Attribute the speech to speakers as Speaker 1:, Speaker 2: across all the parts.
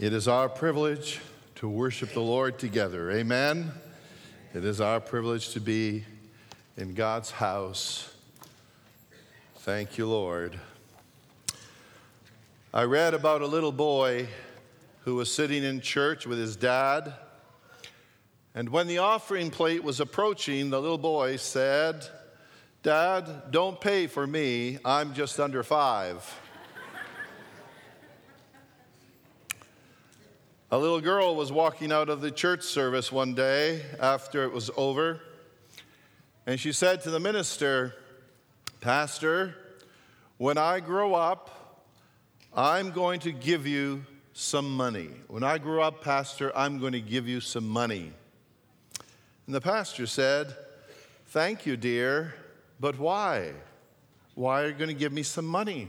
Speaker 1: It is our privilege to worship the Lord together. Amen. It is our privilege to be in God's house. Thank you, Lord. I read about a little boy who was sitting in church with his dad. And when the offering plate was approaching, the little boy said, Dad, don't pay for me. I'm just under five. A little girl was walking out of the church service one day after it was over, and she said to the minister, Pastor, when I grow up, I'm going to give you some money. When I grow up, Pastor, I'm going to give you some money. And the pastor said, Thank you, dear, but why? Why are you going to give me some money?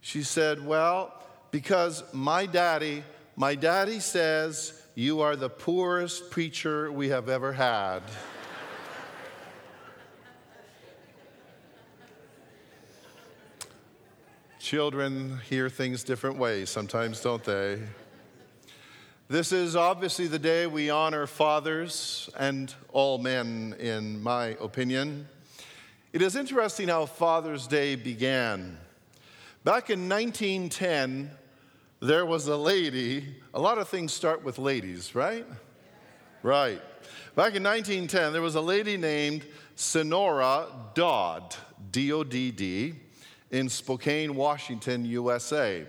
Speaker 1: She said, Well, because my daddy my daddy says, You are the poorest preacher we have ever had. Children hear things different ways sometimes, don't they? This is obviously the day we honor fathers and all men, in my opinion. It is interesting how Father's Day began. Back in 1910, there was a lady, a lot of things start with ladies, right? Right. Back in 1910, there was a lady named Sonora Dodd, D O D D, in Spokane, Washington, USA.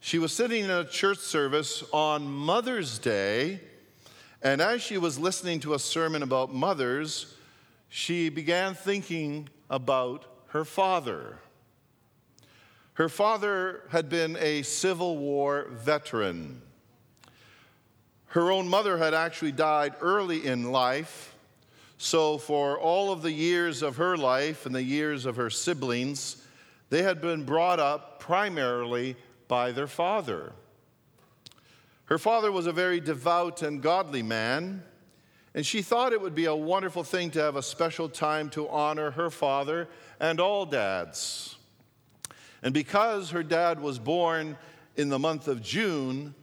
Speaker 1: She was sitting in a church service on Mother's Day, and as she was listening to a sermon about mothers, she began thinking about her father. Her father had been a Civil War veteran. Her own mother had actually died early in life. So, for all of the years of her life and the years of her siblings, they had been brought up primarily by their father. Her father was a very devout and godly man, and she thought it would be a wonderful thing to have a special time to honor her father and all dads. And because her dad was born in the month of June,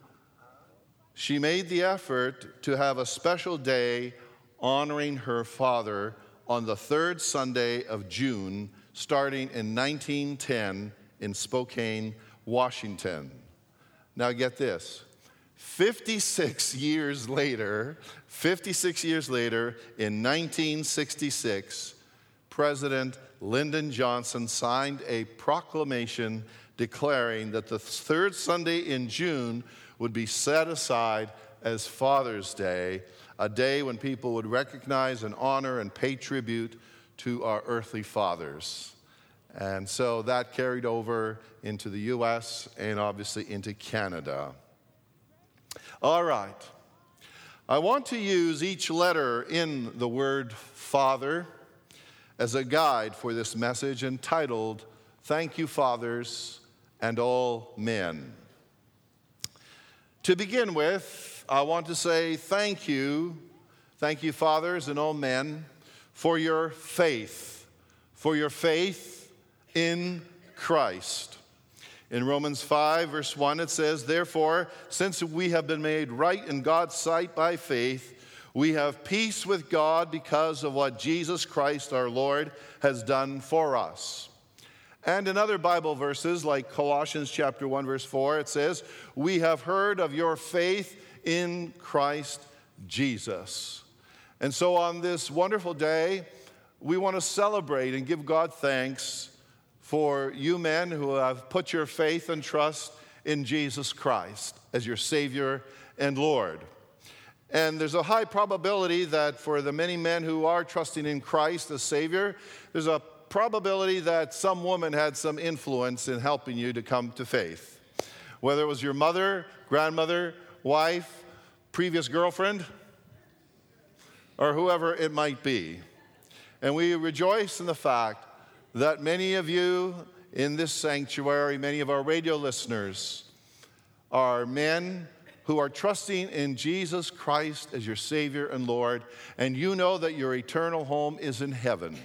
Speaker 1: she made the effort to have a special day honoring her father on the third Sunday of June, starting in 1910 in Spokane, Washington. Now, get this 56 years later, 56 years later, in 1966, President Lyndon Johnson signed a proclamation declaring that the third Sunday in June would be set aside as Father's Day, a day when people would recognize and honor and pay tribute to our earthly fathers. And so that carried over into the US and obviously into Canada. All right. I want to use each letter in the word Father as a guide for this message entitled, Thank You, Fathers and All Men. To begin with, I want to say thank you, thank you, fathers and all men, for your faith, for your faith in Christ. In Romans 5, verse 1, it says, Therefore, since we have been made right in God's sight by faith, we have peace with God because of what Jesus Christ our Lord has done for us. And in other Bible verses, like Colossians chapter 1, verse 4, it says, We have heard of your faith in Christ Jesus. And so on this wonderful day, we want to celebrate and give God thanks for you men who have put your faith and trust in Jesus Christ as your Savior and Lord. And there's a high probability that for the many men who are trusting in Christ as Savior, there's a probability that some woman had some influence in helping you to come to faith. Whether it was your mother, grandmother, wife, previous girlfriend, or whoever it might be. And we rejoice in the fact that many of you in this sanctuary, many of our radio listeners, are men who are trusting in Jesus Christ as your Savior and Lord, and you know that your eternal home is in heaven.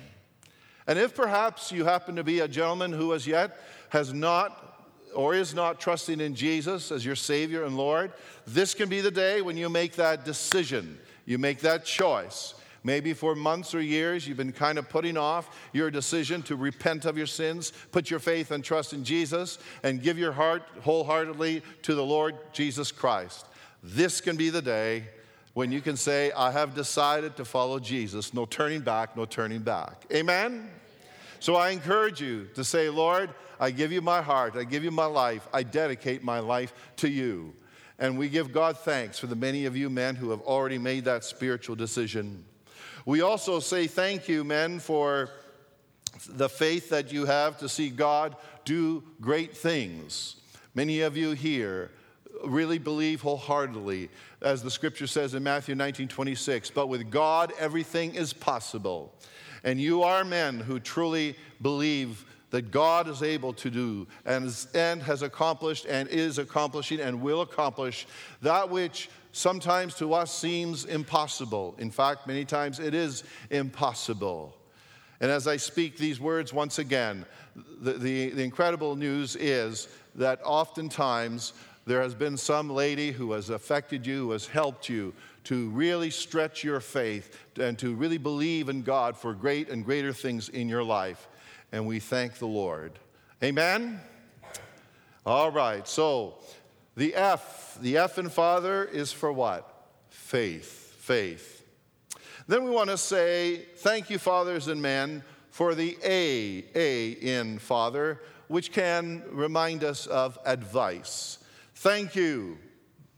Speaker 1: And if perhaps you happen to be a gentleman who as yet has not or is not trusting in Jesus as your Savior and Lord, this can be the day when you make that decision. You make that choice. Maybe for months or years you've been kind of putting off your decision to repent of your sins, put your faith and trust in Jesus, and give your heart wholeheartedly to the Lord Jesus Christ. This can be the day when you can say, I have decided to follow Jesus. No turning back, no turning back. Amen? So I encourage you to say, Lord, I give you my heart, I give you my life, I dedicate my life to you. And we give God thanks for the many of you men who have already made that spiritual decision. We also say thank you, men, for the faith that you have to see God do great things. Many of you here really believe wholeheartedly, as the scripture says in Matthew 19 26, but with God everything is possible. And you are men who truly believe that God is able to do and, and has accomplished and is accomplishing and will accomplish that which sometimes to us seems impossible. In fact, many times it is impossible. And as I speak these words once again, the, the, the, incredible news is that oftentimes there has been some lady who has affected you, who has helped you to really stretch your faith and to really believe in God for great and greater things in your life. And we thank the Lord. Amen? All right, so the F, the F in Father is for what? Faith, faith. Then we want to say, thank you, fathers and men, for the A, A in Father, which can remind us of advice. Thank you,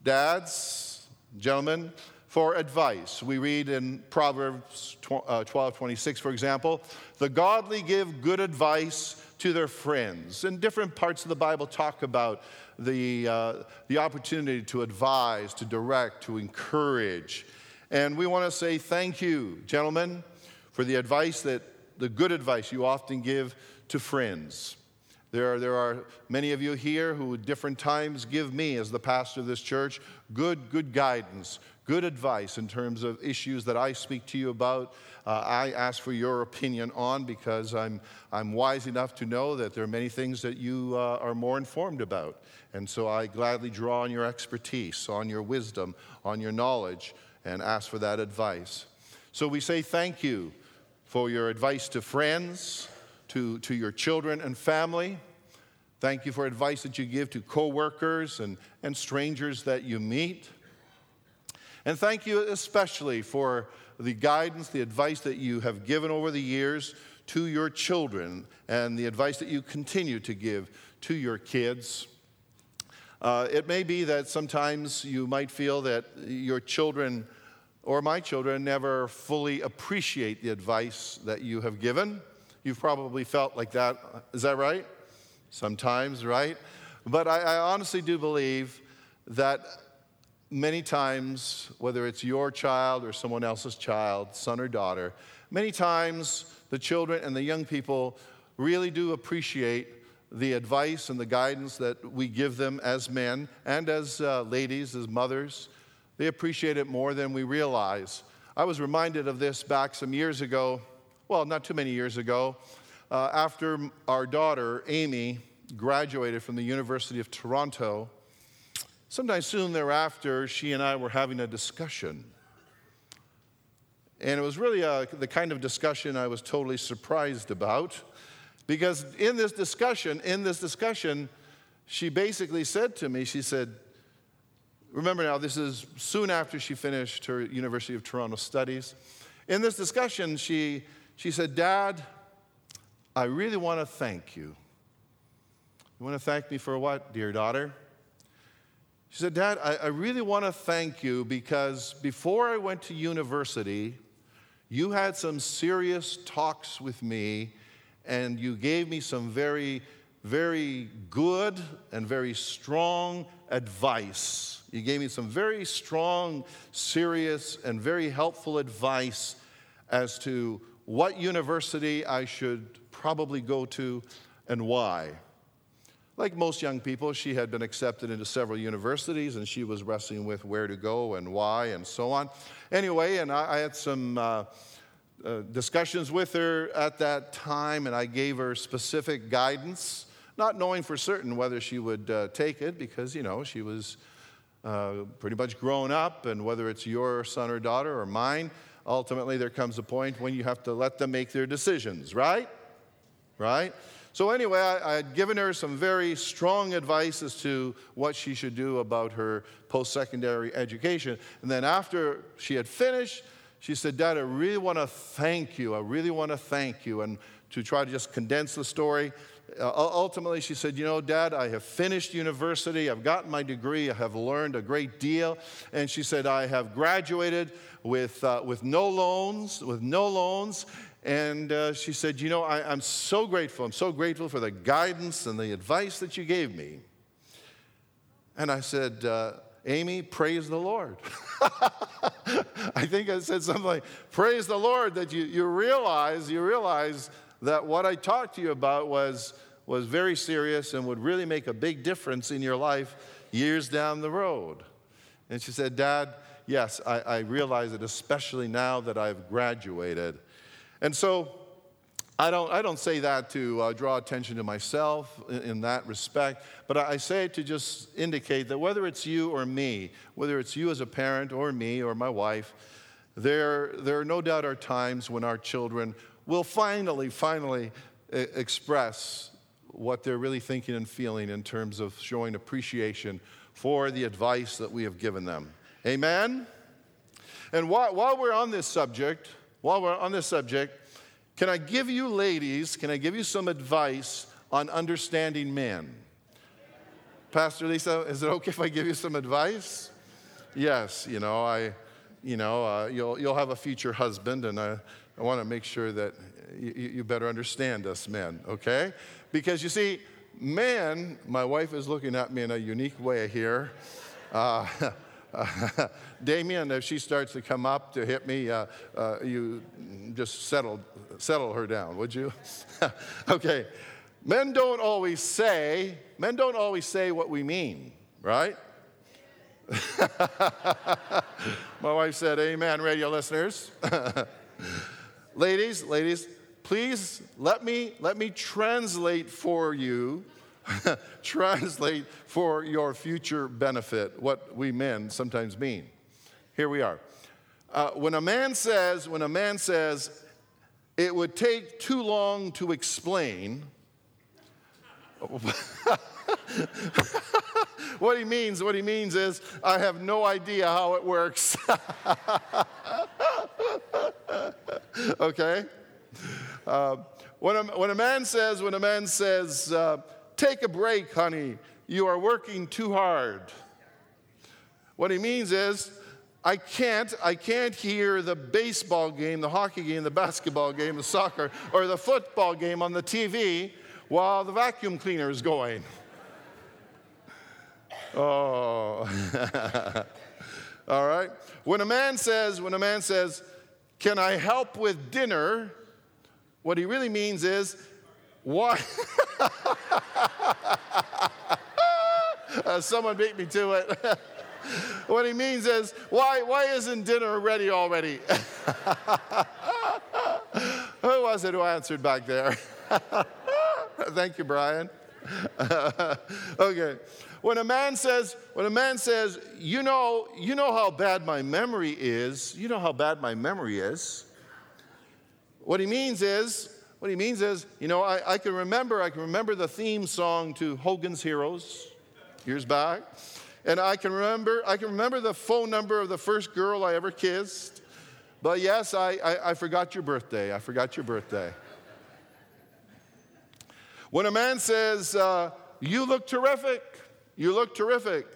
Speaker 1: dads, gentlemen, for advice. We read in Proverbs uh, 12 26, for example, the godly give good advice to their friends. And different parts of the Bible talk about the, uh, the opportunity to advise, to direct, to encourage. And we want to say thank you, gentlemen, for the advice that, the good advice you often give to friends. There are, there are many of you here who, at different times, give me, as the pastor of this church, good, good guidance, good advice in terms of issues that I speak to you about. Uh, I ask for your opinion on because I'm, I'm wise enough to know that there are many things that you uh, are more informed about. And so I gladly draw on your expertise, on your wisdom, on your knowledge, and ask for that advice. So we say thank you for your advice to friends, to, to your children and family. Thank you for advice that you give to coworkers and, and strangers that you meet. And thank you especially for the guidance, the advice that you have given over the years to your children and the advice that you continue to give to your kids. Uh, it may be that sometimes you might feel that your children or my children never fully appreciate the advice that you have given. You've probably felt like that. Is that right? Sometimes, right? But I, I honestly do believe that many times, whether it's your child or someone else's child, son or daughter, many times the children and the young people really do appreciate the advice and the guidance that we give them as men and as uh, ladies, as mothers. They appreciate it more than we realize. I was reminded of this back some years ago, well, not too many years ago, uh, after our daughter, Amy, graduated from the University of Toronto. Sometime soon thereafter, she and I were having a discussion. And it was really a, uh, the kind of discussion I was totally surprised about. Because in this discussion, in this discussion, she basically said to me, she said, remember now, this is soon after she finished her University of Toronto studies. In this discussion, she, she said, Dad, I really want to thank you. You want to thank me for what, dear daughter? She said, Dad, I, I really want to thank you because before I went to university, you had some serious talks with me and you gave me some very, very good and very strong advice. You gave me some very strong, serious, and very helpful advice as to what university I should probably go to and why. Like most young people, she had been accepted into several universities and she was wrestling with where to go and why and so on. Anyway, and I, I had some uh, uh, discussions with her at that time and I gave her specific guidance not knowing for certain whether she would uh, take it because, you know, she was uh, pretty much grown up, and whether it's your son or daughter or mine, ultimately there comes a point when you have to let them make their decisions, right? Right? So, anyway, I, had given her some very strong advice as to what she should do about her post secondary education. And then, after she had finished, she said, Dad, I really want to thank you. I really want to thank you. And to try to just condense the story, uh, ultimately, she said, You know, Dad, I have finished university. I've gotten my degree. I have learned a great deal. And she said, I have graduated with, uh, with no loans, with no loans. And uh, she said, You know, I, am so grateful. I'm so grateful for the guidance and the advice that you gave me. And I said, uh, Amy, praise the Lord. I think I said something like, Praise the Lord that you, you realize, you realize that what I talked to you about was, was very serious and would really make a big difference in your life years down the road. And she said, Dad, yes, I, I realize it, especially now that I've graduated. And so I don't, I don't say that to uh, draw attention to myself in, in that respect, but I, say it to just indicate that whether it's you or me, whether it's you as a parent or me or my wife, there, there are no doubt are times when our children will finally, finally express what they're really thinking and feeling in terms of showing appreciation for the advice that we have given them. Amen? And while, while we're on this subject, while we're on this subject, can I give you ladies, can I give you some advice on understanding men? Pastor Lisa, is it okay if I give you some advice? Yes, you know, I, you know, uh, you'll, you'll have a future husband, and I, I want to make sure that you, you better understand us men, okay? Because you see, man, my wife is looking at me in a unique way here. Uh, Damien, if she starts to come up to hit me, uh, uh, you just settle, settle her down, would you? okay. Men don't always say, men don't always say what we mean, right? My wife said, Amen, radio listeners. ladies, ladies, please let me let me translate for you translate for your future benefit what we men sometimes mean. Here we are. Uh, when a man says when a man says it would take too long to explain what he means what he means is i have no idea how it works. Okay? Uh, when, a, when a man says, when a man says, uh, take a break, honey, you are working too hard. What he means is, I can't, I can't hear the baseball game, the hockey game, the basketball game, the soccer, or the football game on the TV while the vacuum cleaner is going. Oh. All right. When a man says, when a man says, can I help with dinner? What he really means is, why? uh, someone beat me to it. what he means is, why, why isn't dinner ready already? who was it who answered back there? Thank you, Brian. okay. When a man says, when a man says, you know, you know how bad my memory is, you know how bad my memory is. What he means is, what he means is, you know, I, I can remember, I can remember the theme song to Hogan's Heroes years back. And I can remember, I can remember the phone number of the first girl I ever kissed. But yes, I, I, I forgot your birthday. I forgot your birthday. When a man says, uh, You look terrific, you look terrific.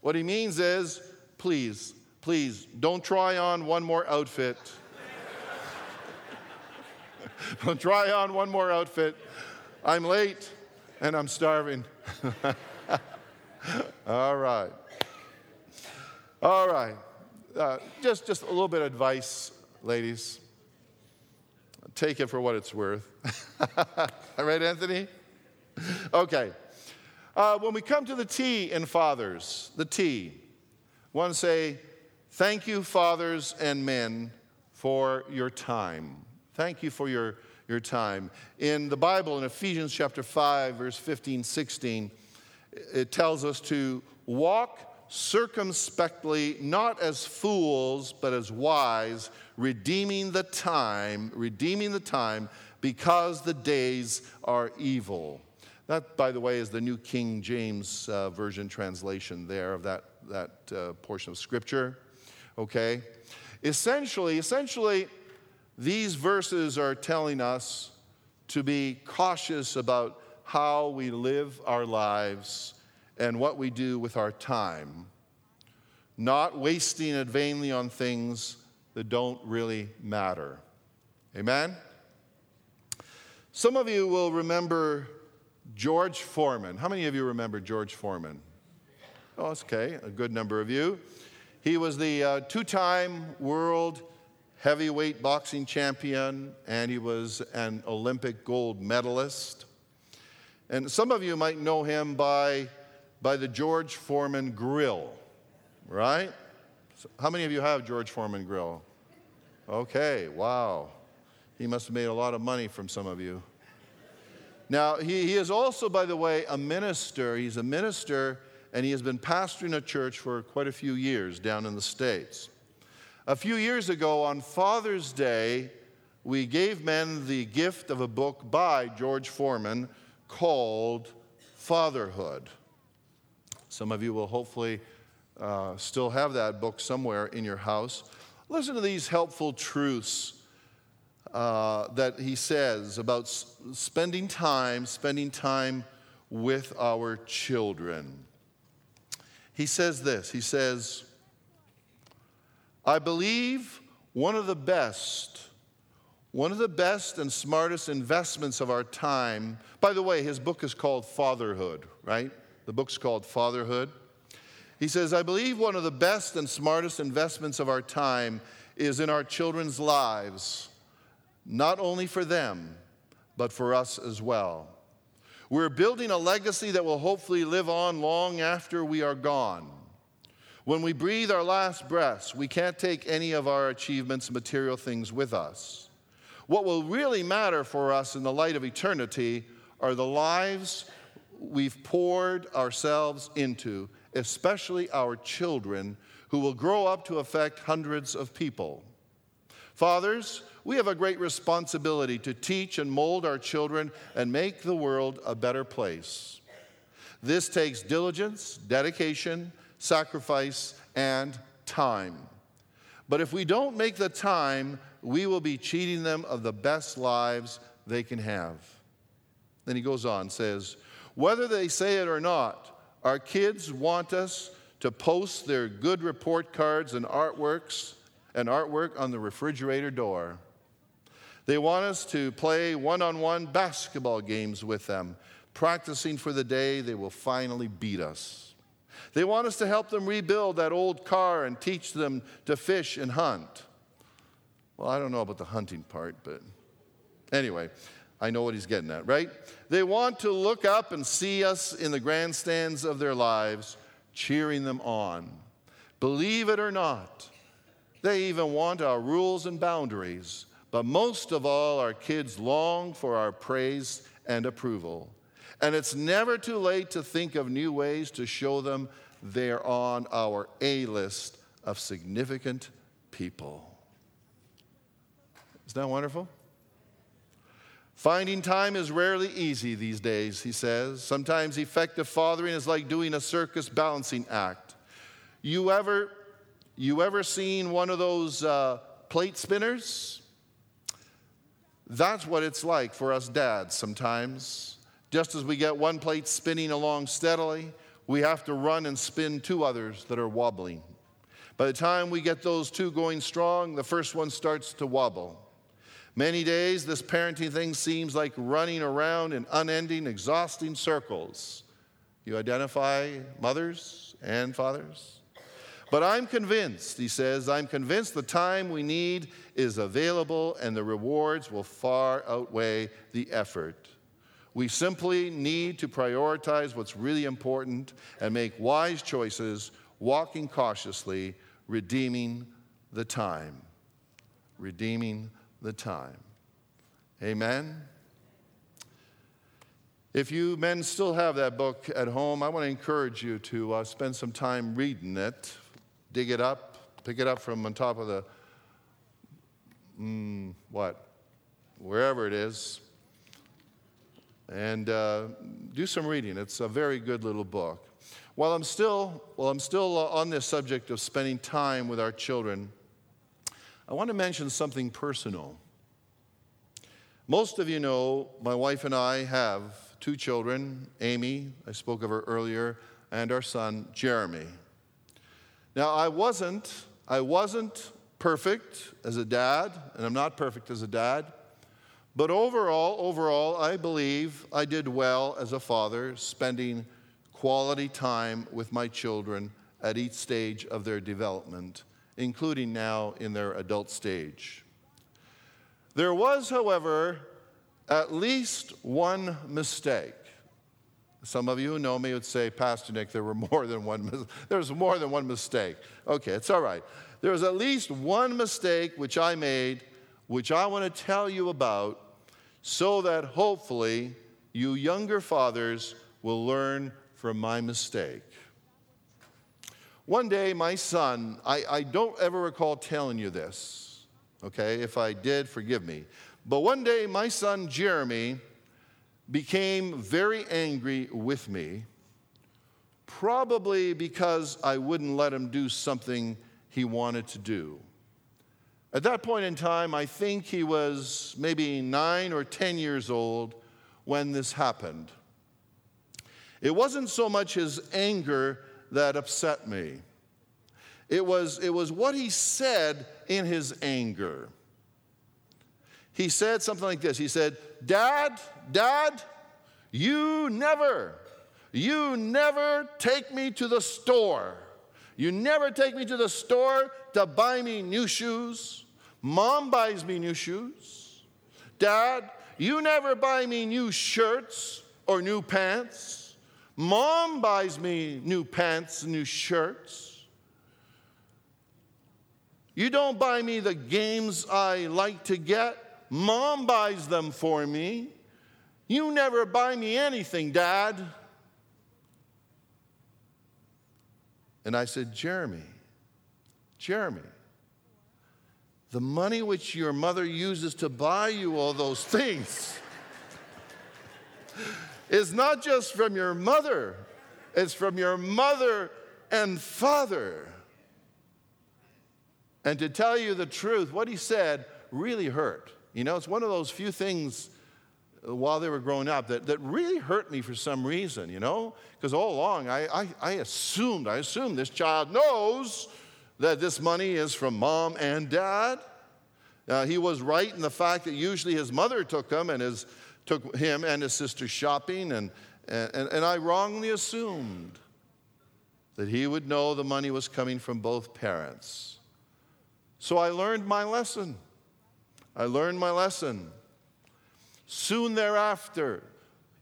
Speaker 1: What he means is, please, please, don't try on one more outfit. Don't try on one more outfit. I'm late and I'm starving. All right. All right. Uh, just, just a little bit of advice, ladies. Take it for what it's worth. All right, Anthony? Okay. Uh, when we come to the T in fathers, the T, one say, Thank you, fathers and men, for your time. Thank you for your, your time. In the Bible, in Ephesians chapter 5, verse 15, 16, it tells us to walk circumspectly, not as fools, but as wise, redeeming the time, redeeming the time, because the days are evil. That, by the way, is the New King James uh, Version translation there of that, that uh, portion of Scripture. Okay? Essentially, essentially, these verses are telling us to be cautious about how we live our lives and what we do with our time, not wasting it vainly on things that don't really matter. Amen? Some of you will remember George Foreman. How many of you remember George Foreman? Oh, okay, a good number of you. He was the uh, two time world heavyweight boxing champion, and he was an Olympic gold medalist. And some of you might know him by, by the George Foreman grill, right? So how many of you have George Foreman grill? Okay, wow. He must have made a lot of money from some of you. Now, he, he is also, by the way, a minister. He's a minister, and he has been pastoring a church for quite a few years down in the States. A few years ago, on Father's Day, we gave men the gift of a book by George Foreman called Fatherhood. Some of you will hopefully uh, still have that book somewhere in your house. Listen to these helpful truths uh, that he says about s- spending time, spending time with our children. He says this He says, I believe one of the best, one of the best and smartest investments of our time, by the way, his book is called Fatherhood, right? The book's called Fatherhood. He says, I believe one of the best and smartest investments of our time is in our children's lives, not only for them, but for us as well. We're building a legacy that will hopefully live on long after we are gone. When we breathe our last breaths, we can't take any of our achievements, material things with us. What will really matter for us in the light of eternity are the lives we've poured ourselves into, especially our children, who will grow up to affect hundreds of people. Fathers, we have a great responsibility to teach and mold our children and make the world a better place. This takes diligence, dedication, sacrifice, and time. But if we don't make the time, we will be cheating them of the best lives they can have. Then he goes on, says, whether they say it or not, our kids want us to post their good report cards and artworks and artwork on the refrigerator door. They want us to play one on one basketball games with them, practicing for the day they will finally beat us. They want us to help them rebuild that old car and teach them to fish and hunt. Well, I don't know about the hunting part, but anyway, I know what he's getting at, right? They want to look up and see us in the grandstands of their lives, cheering them on. Believe it or not, they even want our rules and boundaries. But most of all, our kids long for our praise and approval. And it's never too late to think of new ways to show them they're on our A list of significant people. Isn't that wonderful? Finding time is rarely easy these days, he says. Sometimes effective fathering is like doing a circus balancing act. You ever, you ever seen one of those uh, plate spinners? That's what it's like for us dads sometimes. Just as we get one plate spinning along steadily, we have to run and spin two others that are wobbling. By the time we get those two going strong, the first one starts to wobble. Many days, this parenting thing seems like running around in unending, exhausting circles. You identify mothers and fathers? But I'm convinced, he says, I'm convinced the time we need is available and the rewards will far outweigh the effort. We simply need to prioritize what's really important and make wise choices, walking cautiously, redeeming the time. Redeeming the time. Amen. If you men still have that book at home, I want to encourage you to uh, spend some time reading it, dig it up, pick it up from on top of the, mm, what, wherever it is, and uh, do some reading. It's a very good little book. While I'm still, while I'm still uh, on this subject of spending time with our children, I want to mention something personal. Most of you know my wife and I have two children Amy, I spoke of her earlier, and our son, Jeremy. Now, I wasn't, I wasn't perfect as a dad, and I'm not perfect as a dad, but overall, overall, I believe I did well as a father, spending quality time with my children at each stage of their development, including now in their adult stage. There was, however, at least one mistake. Some of you who know me would say, Pastor Nick, there were more than one. There's more than one mistake. Okay, it's all right. There was at least one mistake which I made, which I want to tell you about, so that hopefully you younger fathers will learn from my mistake. One day, my son, I, I don't ever recall telling you this, okay? If I did, forgive me. But one day, my son Jeremy became very angry with me, probably because I wouldn't let him do something he wanted to do. At that point in time, I think he was maybe nine or 10 years old when this happened. It wasn't so much his anger that upset me, it was, it was what he said in his anger. He said something like this He said, Dad, Dad, you never, you never take me to the store. You never take me to the store to buy me new shoes. Mom buys me new shoes. Dad, you never buy me new shirts or new pants. Mom buys me new pants and new shirts. You don't buy me the games I like to get. Mom buys them for me. You never buy me anything, Dad. And I said, Jeremy, Jeremy, the money which your mother uses to buy you all those things is not just from your mother, it's from your mother and father. And to tell you the truth, what he said really hurt. You know, it's one of those few things while they were growing up that, that really hurt me for some reason, you know? Because all along I, I, I, assumed, I assumed this child knows that this money is from mom and dad. Uh, he was right in the fact that usually his mother took him and his, took him and his sister shopping, and, and, and I wrongly assumed that he would know the money was coming from both parents. So I learned my lesson. I learned my lesson. Soon thereafter,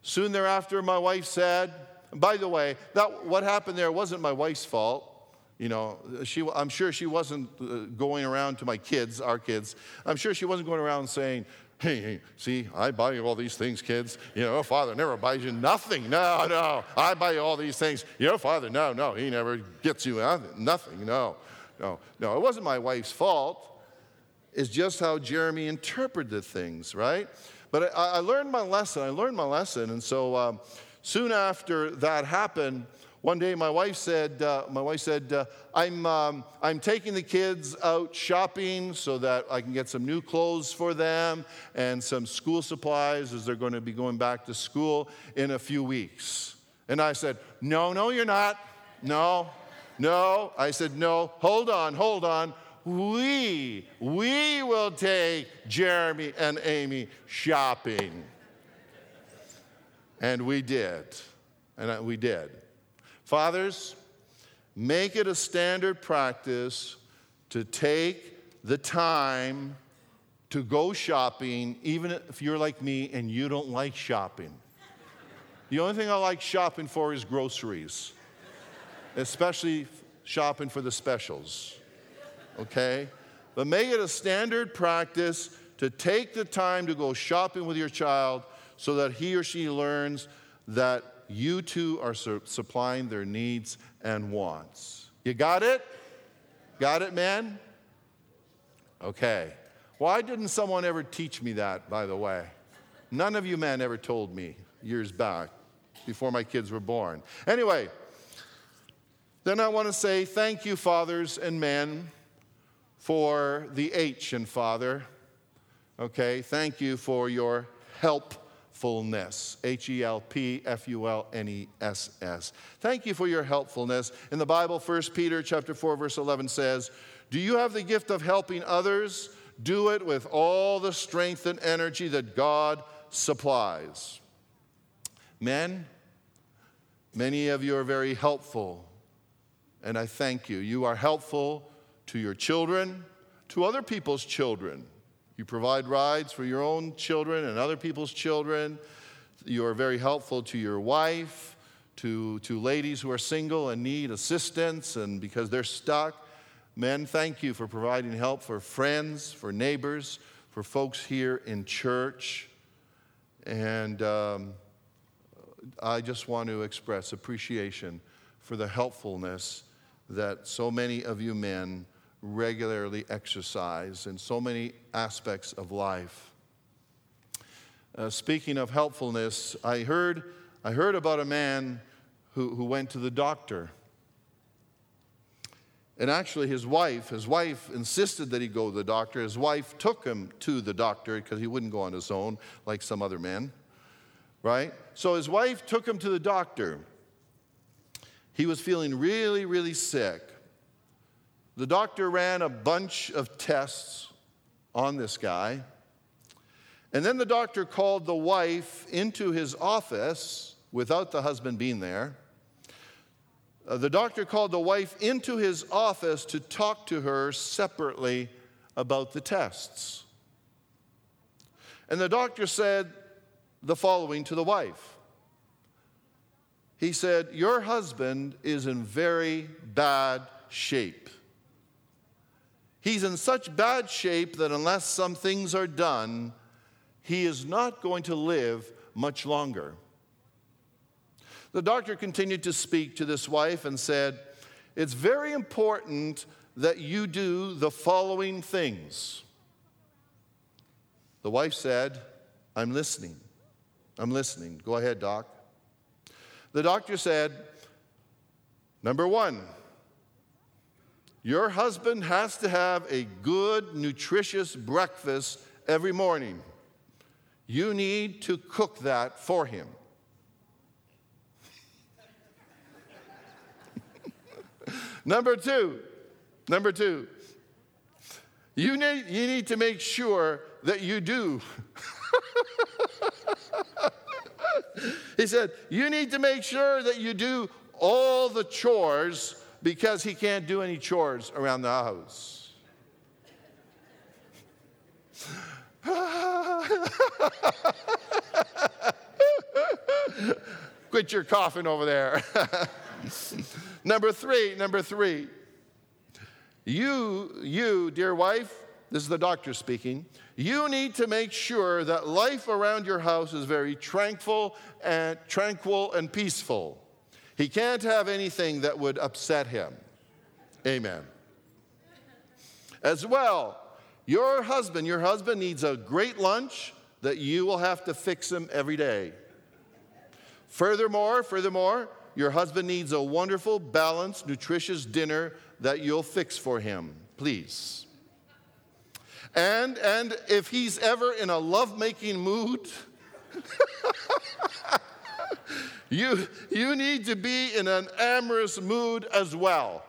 Speaker 1: soon thereafter, my wife said, by the way, that what happened there wasn't my wife's fault. You know, she, I'm sure she wasn't uh, going around to my kids, our kids. I'm sure she wasn't going around saying, hey, hey, see, I buy you all these things, kids. You know, father never buys you nothing. No, no, I buy you all these things. Your father, no, no, he never gets you nothing. No, no, no. It wasn't my wife's fault. It's just how Jeremy interpreted things, right? But I, I learned my lesson. I learned my lesson. And so um, soon after that happened, one day my wife said, uh, my wife said, uh, I'm, um, I'm taking the kids out shopping so that I can get some new clothes for them and some school supplies as they're going to be going back to school in a few weeks. And I said, No, no, you're not. No, no. I said, No, hold on, hold on we, we will take Jeremy and Amy shopping. And we did. And we did. Fathers, make it a standard practice to take the time to go shopping, even if you're like me and you don't like shopping. The only thing I like shopping for is groceries, especially shopping for the specials okay? But make it a standard practice to take the time to go shopping with your child so that he or she learns that you two are su- supplying their needs and wants. You got it? Got it, man? Okay. Why didn't someone ever teach me that, by the way? None of you men ever told me years back before my kids were born. Anyway, then I want to say thank you, fathers and men, for the H in father. Okay, thank you for your helpfulness. H E L P F U L N E S S. Thank you for your helpfulness. In the Bible, 1 Peter chapter 4 verse 11 says, "Do you have the gift of helping others? Do it with all the strength and energy that God supplies." Men, many of you are very helpful, and I thank you. You are helpful to your children, to other people's children. You provide rides for your own children and other people's children. You are very helpful to your wife, to, to ladies who are single and need assistance and because they're stuck. Men, thank you for providing help for friends, for neighbors, for folks here in church. And um, I just want to express appreciation for the helpfulness that so many of you men regularly exercise in so many aspects of life. Uh, speaking of helpfulness, I heard, I heard about a man who, who went to the doctor. And actually, his wife, his wife insisted that he go to the doctor. His wife took him to the doctor because he wouldn't go on his own like some other men, right? So his wife took him to the doctor. He was feeling really, really sick. The doctor ran a bunch of tests on this guy. And then the doctor called the wife into his office without the husband being there. Uh, the doctor called the wife into his office to talk to her separately about the tests. And the doctor said the following to the wife He said, Your husband is in very bad shape. He's in such bad shape that unless some things are done, he is not going to live much longer. The doctor continued to speak to this wife and said, It's very important that you do the following things. The wife said, I'm listening. I'm listening. Go ahead, doc. The doctor said, Number one, your husband has to have a good, nutritious breakfast every morning. You need to cook that for him. number two, number two, you need, you need to make sure that you do. he said, You need to make sure that you do all the chores because he can't do any chores around the house. Quit your coughing over there. number three, number three. You, you, dear wife, this is the doctor speaking, you need to make sure that life around your house is very tranquil and tranquil and peaceful. He can't have anything that would upset him. Amen. As well, your husband, your husband needs a great lunch that you will have to fix him every day. Furthermore, furthermore, your husband needs a wonderful, balanced, nutritious dinner that you'll fix for him, please. And and if he's ever in a lovemaking mood, You, you need to be in an amorous mood as well.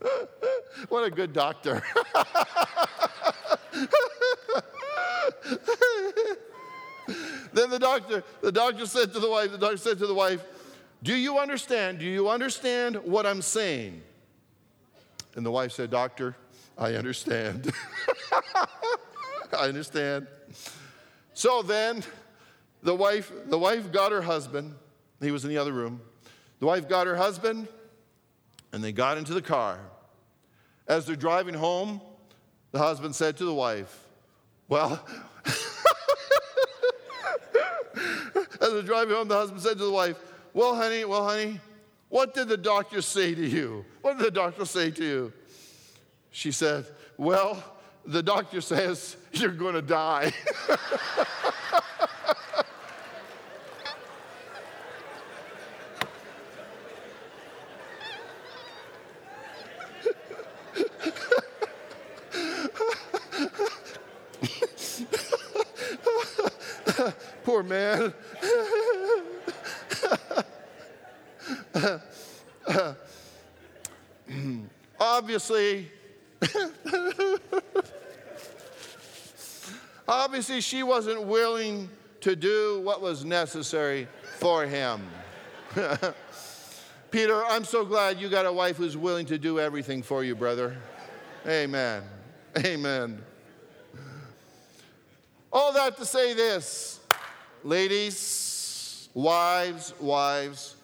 Speaker 1: what a good doctor. then the doctor, the doctor said to the wife, the doctor said to the wife, Do you understand? Do you understand what I'm saying? And the wife said, Doctor, I understand. I understand. So then the wife, the wife got her husband. He was in the other room. The wife got her husband, and they got into the car. As they're driving home, the husband said to the wife, Well, as they're driving home, the husband said to the wife, Well, honey, well, honey, what did the doctor say to you? What did the doctor say to you? She said, Well, the doctor says you're going to die. man. Obviously, obviously, she wasn't willing to do what was necessary for him. Peter, I'm so glad you got a wife who's willing to do everything for you, brother. Amen. Amen. All that to say this ladies, wives, wives,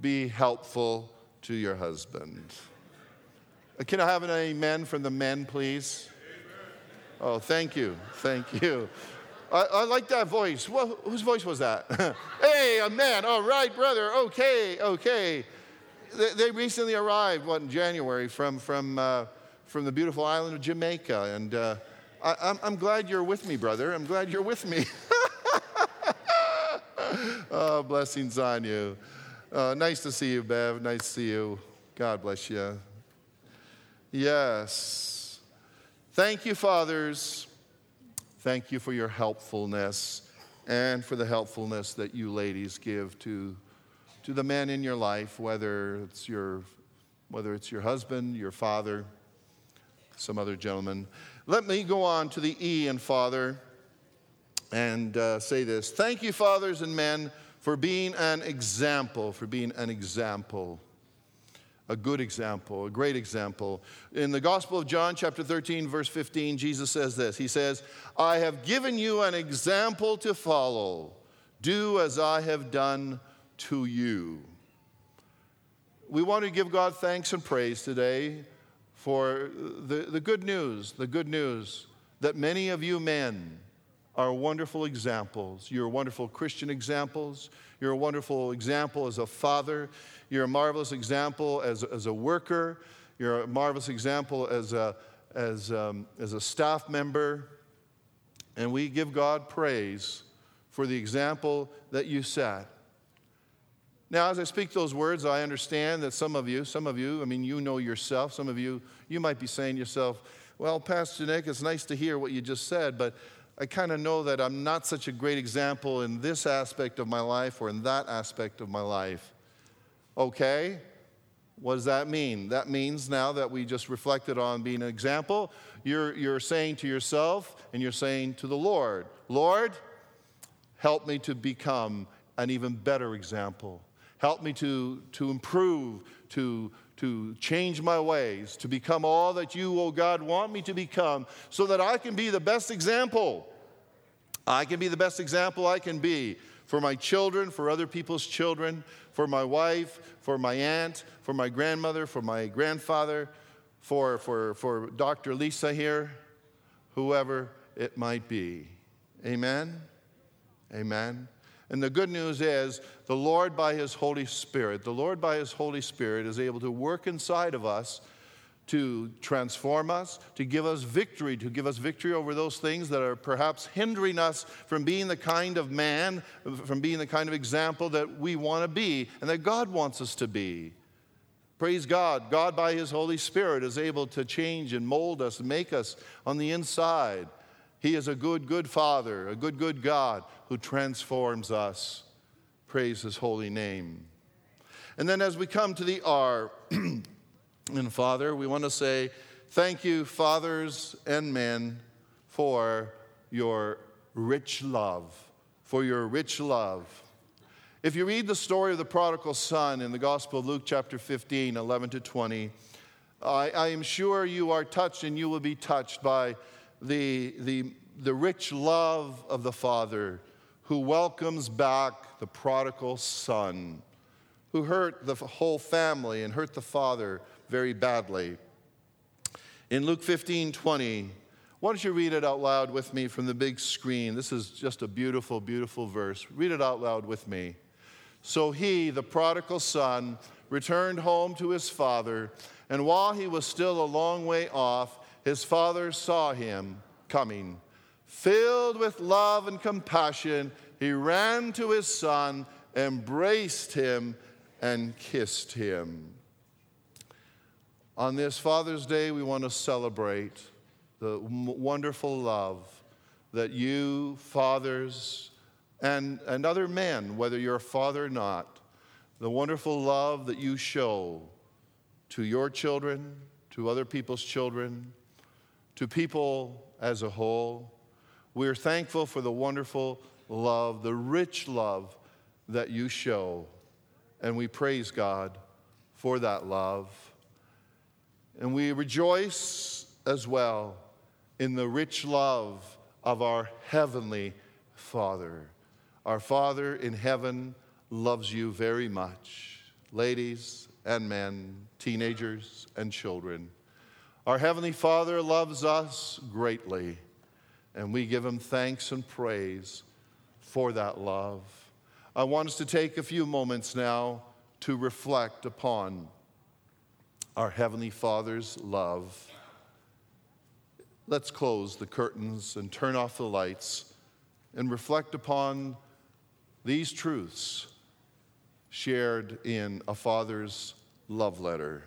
Speaker 1: be helpful to your husband. Uh, Can I have an amen from the men, please? Oh, thank you. Thank you. I, I like that voice. Well, whose voice was that? hey, a man. All right, brother. Okay, okay. They, they recently arrived, what, in January from, from, uh, from the beautiful island of Jamaica. And uh, I, I'm, I'm glad you're with me, brother. I'm glad you're with me. blessings on you. Uh, nice to see you, Bev. Nice to see you. God bless you. Yes. Thank you, fathers. Thank you for your helpfulness and for the helpfulness that you ladies give to, to the men in your life, whether it's your, whether it's your husband, your father, some other gentleman. Let me go on to the E in father and uh, say this. Thank you, fathers and men, for being an example, for being an example a good example, a great example. In the Gospel of John, chapter 13, verse 15, Jesus says this He says, I have given you an example to follow. Do as I have done to you. We want to give God thanks and praise today for the, the good news, the good news that many of you men are wonderful examples. You're wonderful Christian examples. You're a wonderful example as a father. You're a marvelous example as, as a worker. You're a marvelous example as a, as, um, as a staff member. And we give God praise for the example that you set. Now, as I speak those words, I understand that some of you, some of you, I mean, you know yourself, some of you, you might be saying to yourself, well, Pastor Nick, it's nice to hear what you just said, but I kind of know that I'm not such a great example in this aspect of my life or in that aspect of my life. Okay, what does that mean? That means now that we just reflected on being an example, you're, you're saying to yourself and you're saying to the Lord, Lord, help me to become an even better example. Help me to, to improve, to, to change my ways, to become all that you, oh God, want me to become, so that I can be the best example. I can be the best example I can be for my children, for other people's children, for my wife, for my aunt, for my grandmother, for my grandfather, for, for, for Dr. Lisa here, whoever it might be. Amen? Amen. And the good news is the Lord, by His Holy Spirit, the Lord, by His Holy Spirit, is able to work inside of us to transform us, to give us victory, to give us victory over those things that are perhaps hindering us from being the kind of man, from being the kind of example that we want to be and that God wants us to be. Praise God. God, by His Holy Spirit, is able to change and mold us make us on the inside. He is a good, good Father, a good, good God who transforms us. Praise His holy name. And then as we come to the R, And Father, we want to say thank you, fathers and men, for your rich love, for your rich love. If you read the story of the prodigal son in the Gospel of Luke, chapter 15, 11 to 20, I, I am sure you are touched and you will be touched by the, the, the rich love of the Father who welcomes back the prodigal son, who hurt the whole family and hurt the father very badly. In Luke 15 20, Why don't you read it out loud with me from the big screen? This is just a beautiful, beautiful verse. Read it out loud with me. So he, the prodigal son, returned home to his father, and while he was still a long way off, his father saw him coming. Filled with love and compassion, he ran to his son, embraced him, and kissed him. On this Father's Day, we want to celebrate the wonderful love that you, fathers, and, and other men, whether you're a father or not, the wonderful love that you show to your children, to other people's children, to people as a whole. We're thankful for the wonderful love, the rich love that you show, and we praise God for that love. And we rejoice as well in the rich love of our heavenly Father. Our Father in heaven loves you very much, ladies and men, teenagers and children. Our Heavenly Father loves us greatly, and we give Him thanks and praise for that love. I want us to take a few moments now to reflect upon our Heavenly Father's love let's close the curtains and turn off the lights and reflect upon these truths shared in a father's love letter.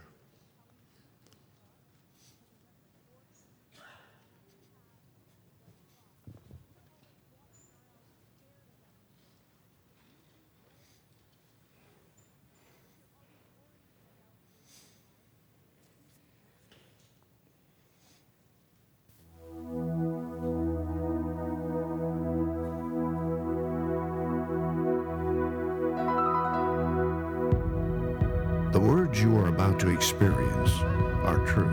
Speaker 2: To experience are true.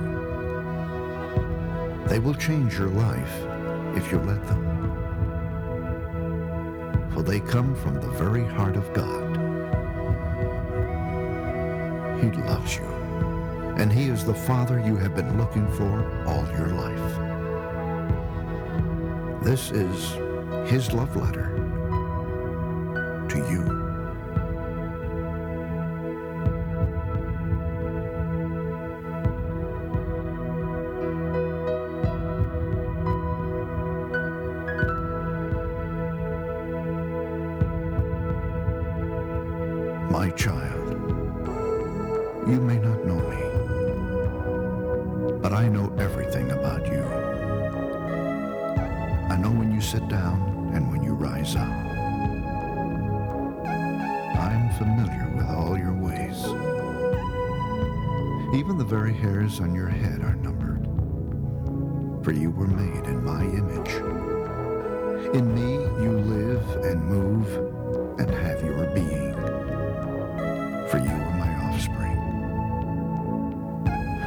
Speaker 2: They will change your life if you let them. For they come from the very heart of God. He loves you, and He is the Father you have been looking for all your life. This is His love letter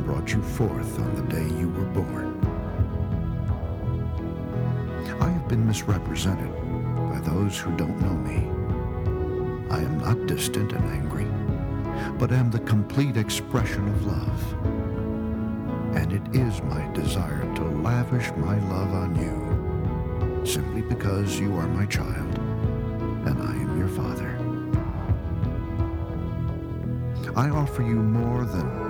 Speaker 2: brought you forth on the day you were born. I have been misrepresented by those who don't know me. I am not distant and angry, but am the complete expression of love. And it is my desire to lavish my love on you, simply because you are my child and I am your father. I offer you more than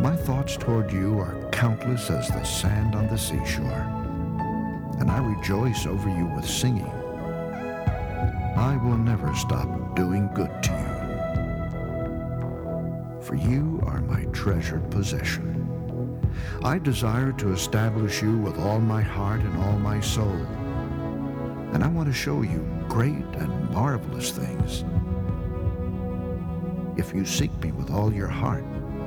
Speaker 2: My thoughts toward you are countless as the sand on the seashore, and I rejoice over you with singing. I will never stop doing good to you. For you are my treasured possession. I desire to establish you with all my heart and all my soul. And I want to show you great and marvelous things. If you seek me with all your heart,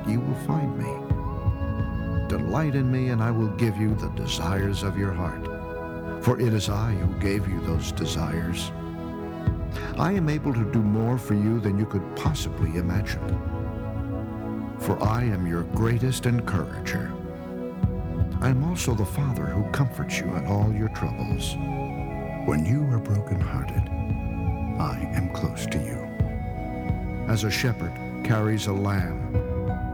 Speaker 2: you will find me. Delight in me, and I will give you the desires of your heart. For it is I who gave you those desires. I am able to do more for you than you could possibly imagine. For I am your greatest encourager. I am also the Father who comforts you in all your troubles. When you are brokenhearted, I am close to you. As a shepherd carries a lamb,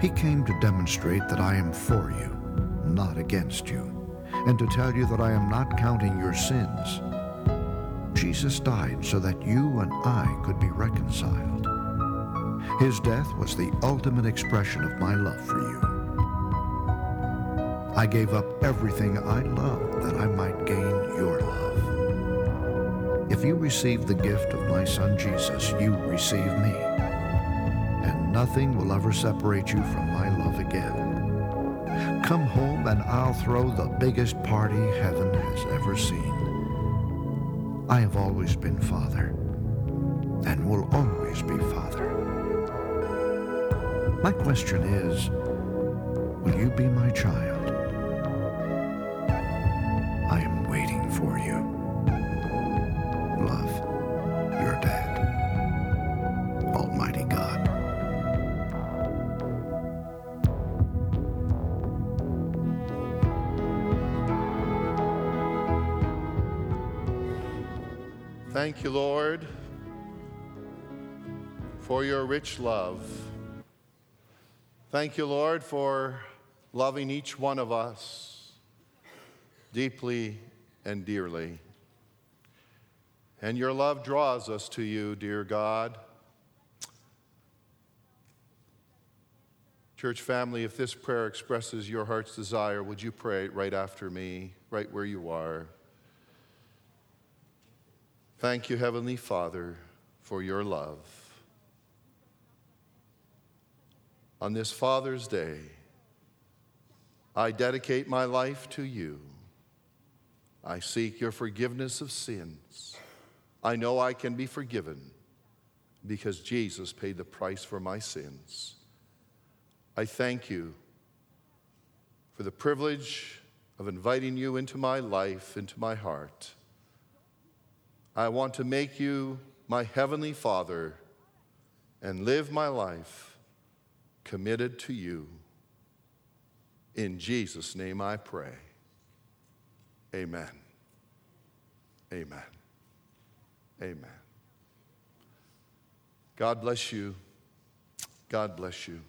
Speaker 2: He came to demonstrate that I am for you, not against you, and to tell you that I am not counting your sins. Jesus died so that you and I could be reconciled. His death was the ultimate expression of my love for you. I gave up everything I loved that I might gain your love. If you receive the gift of my Son Jesus, you receive me nothing will ever separate you from my love again. Come home and I'll throw the biggest party heaven has ever seen. I have always been Father and will always be Father. My question is, will you be my child?
Speaker 1: Rich love. Thank you, Lord, for loving each one of us deeply and dearly. And your love draws us to you, dear God. Church family, if this prayer expresses your heart's desire, would you pray right after me, right where you are? Thank you, Heavenly Father, for your love. On this Father's Day, I dedicate my life to you. I seek your forgiveness of sins. I know I can be forgiven because Jesus paid the price for my sins. I thank you for the privilege of inviting you into my life, into my heart. I want to make you my heavenly Father and live my life committed to you. In Jesus' name I pray. Amen. Amen. Amen. God bless you. God bless you.